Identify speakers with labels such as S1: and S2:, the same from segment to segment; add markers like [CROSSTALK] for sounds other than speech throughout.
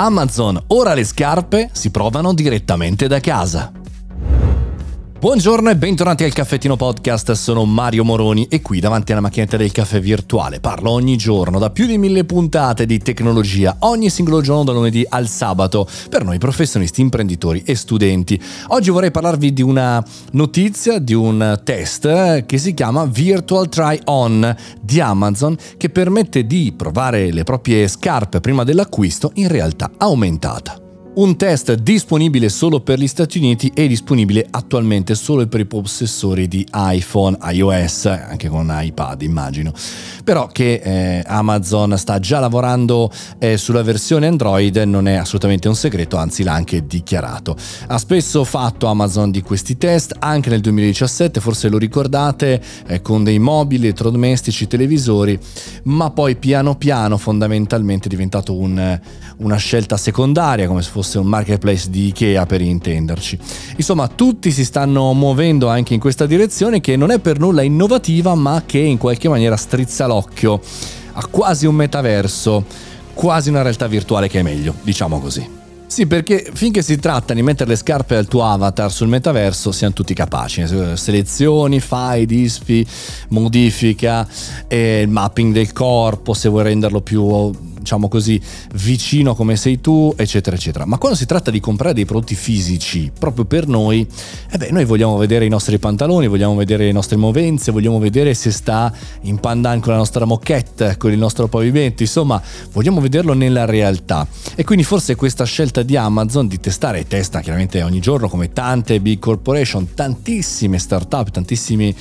S1: Amazon, ora le scarpe si provano direttamente da casa. Buongiorno e bentornati al Caffettino Podcast, sono Mario Moroni e qui davanti alla macchinetta del caffè virtuale parlo ogni giorno da più di mille puntate di tecnologia, ogni singolo giorno da lunedì al sabato, per noi professionisti, imprenditori e studenti. Oggi vorrei parlarvi di una notizia, di un test che si chiama Virtual Try On di Amazon che permette di provare le proprie scarpe prima dell'acquisto in realtà aumentata. Un test disponibile solo per gli Stati Uniti e disponibile attualmente solo per i possessori di iPhone, iOS, anche con iPad immagino. Però che eh, Amazon sta già lavorando eh, sulla versione Android non è assolutamente un segreto, anzi l'ha anche dichiarato. Ha spesso fatto Amazon di questi test, anche nel 2017, forse lo ricordate, eh, con dei mobili, elettrodomestici, televisori, ma poi piano piano fondamentalmente è diventato un, una scelta secondaria, come se fosse fosse un marketplace di Ikea per intenderci. Insomma, tutti si stanno muovendo anche in questa direzione che non è per nulla innovativa, ma che in qualche maniera strizza l'occhio a quasi un metaverso, quasi una realtà virtuale che è meglio, diciamo così. Sì, perché finché si tratta di mettere le scarpe al tuo avatar sul metaverso, siamo tutti capaci. Selezioni, fai, disfi, modifica, eh, il mapping del corpo, se vuoi renderlo più diciamo così, vicino come sei tu, eccetera, eccetera. Ma quando si tratta di comprare dei prodotti fisici proprio per noi, eh beh, noi vogliamo vedere i nostri pantaloni, vogliamo vedere le nostre movenze, vogliamo vedere se sta in pandan con la nostra moquette, con il nostro pavimento, insomma, vogliamo vederlo nella realtà. E quindi forse questa scelta di Amazon di testare, e testa chiaramente ogni giorno come tante big corporation, tantissime startup, tantissimi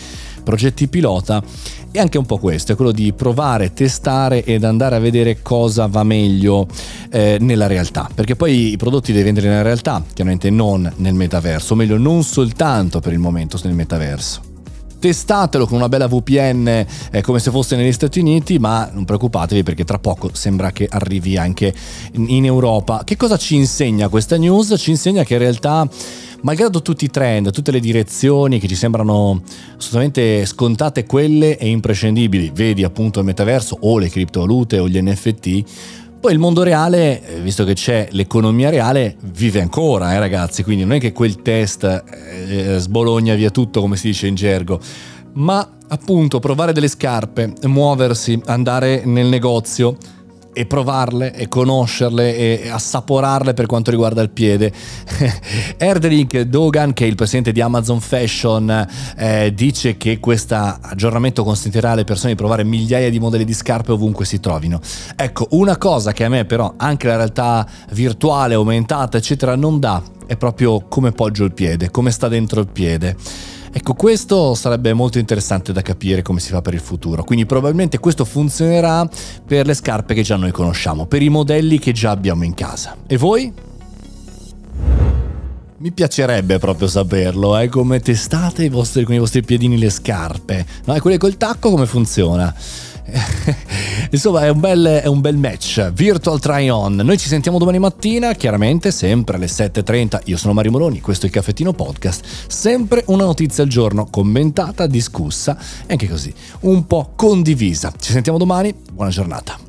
S1: progetti pilota è anche un po' questo, è quello di provare, testare ed andare a vedere cosa va meglio eh, nella realtà, perché poi i prodotti devi vendere nella realtà, chiaramente non nel metaverso, o meglio non soltanto per il momento nel metaverso testatelo con una bella VPN eh, come se fosse negli Stati Uniti, ma non preoccupatevi perché tra poco sembra che arrivi anche in, in Europa. Che cosa ci insegna questa news? Ci insegna che in realtà malgrado tutti i trend, tutte le direzioni che ci sembrano assolutamente scontate quelle e imprescindibili, vedi appunto il metaverso o le criptovalute o gli NFT, poi il mondo reale, eh, visto che c'è l'economia reale, vive ancora, eh, ragazzi, quindi non è che quel test eh, sbologna via tutto, come si dice in gergo, ma appunto provare delle scarpe, muoversi, andare nel negozio, e provarle e conoscerle e assaporarle per quanto riguarda il piede. [LAUGHS] Erdrich Dogan, che è il presidente di Amazon Fashion, eh, dice che questo aggiornamento consentirà alle persone di provare migliaia di modelli di scarpe ovunque si trovino. Ecco, una cosa che a me però anche la realtà virtuale, aumentata, eccetera, non dà è proprio come poggio il piede, come sta dentro il piede. Ecco, questo sarebbe molto interessante da capire come si fa per il futuro. Quindi probabilmente questo funzionerà per le scarpe che già noi conosciamo, per i modelli che già abbiamo in casa. E voi? Mi piacerebbe proprio saperlo, eh, come testate i vostri, con i vostri piedini le scarpe. No? E quelle col tacco come funziona? Insomma, è un, bel, è un, bel, match. Virtual Try On. Noi ci sentiamo domani mattina, chiaramente, sempre alle 7.30. Io sono Mario Moloni, questo è il Caffettino Podcast. Sempre una notizia al giorno, commentata, discussa e anche così, un po' condivisa. Ci sentiamo domani. Buona giornata.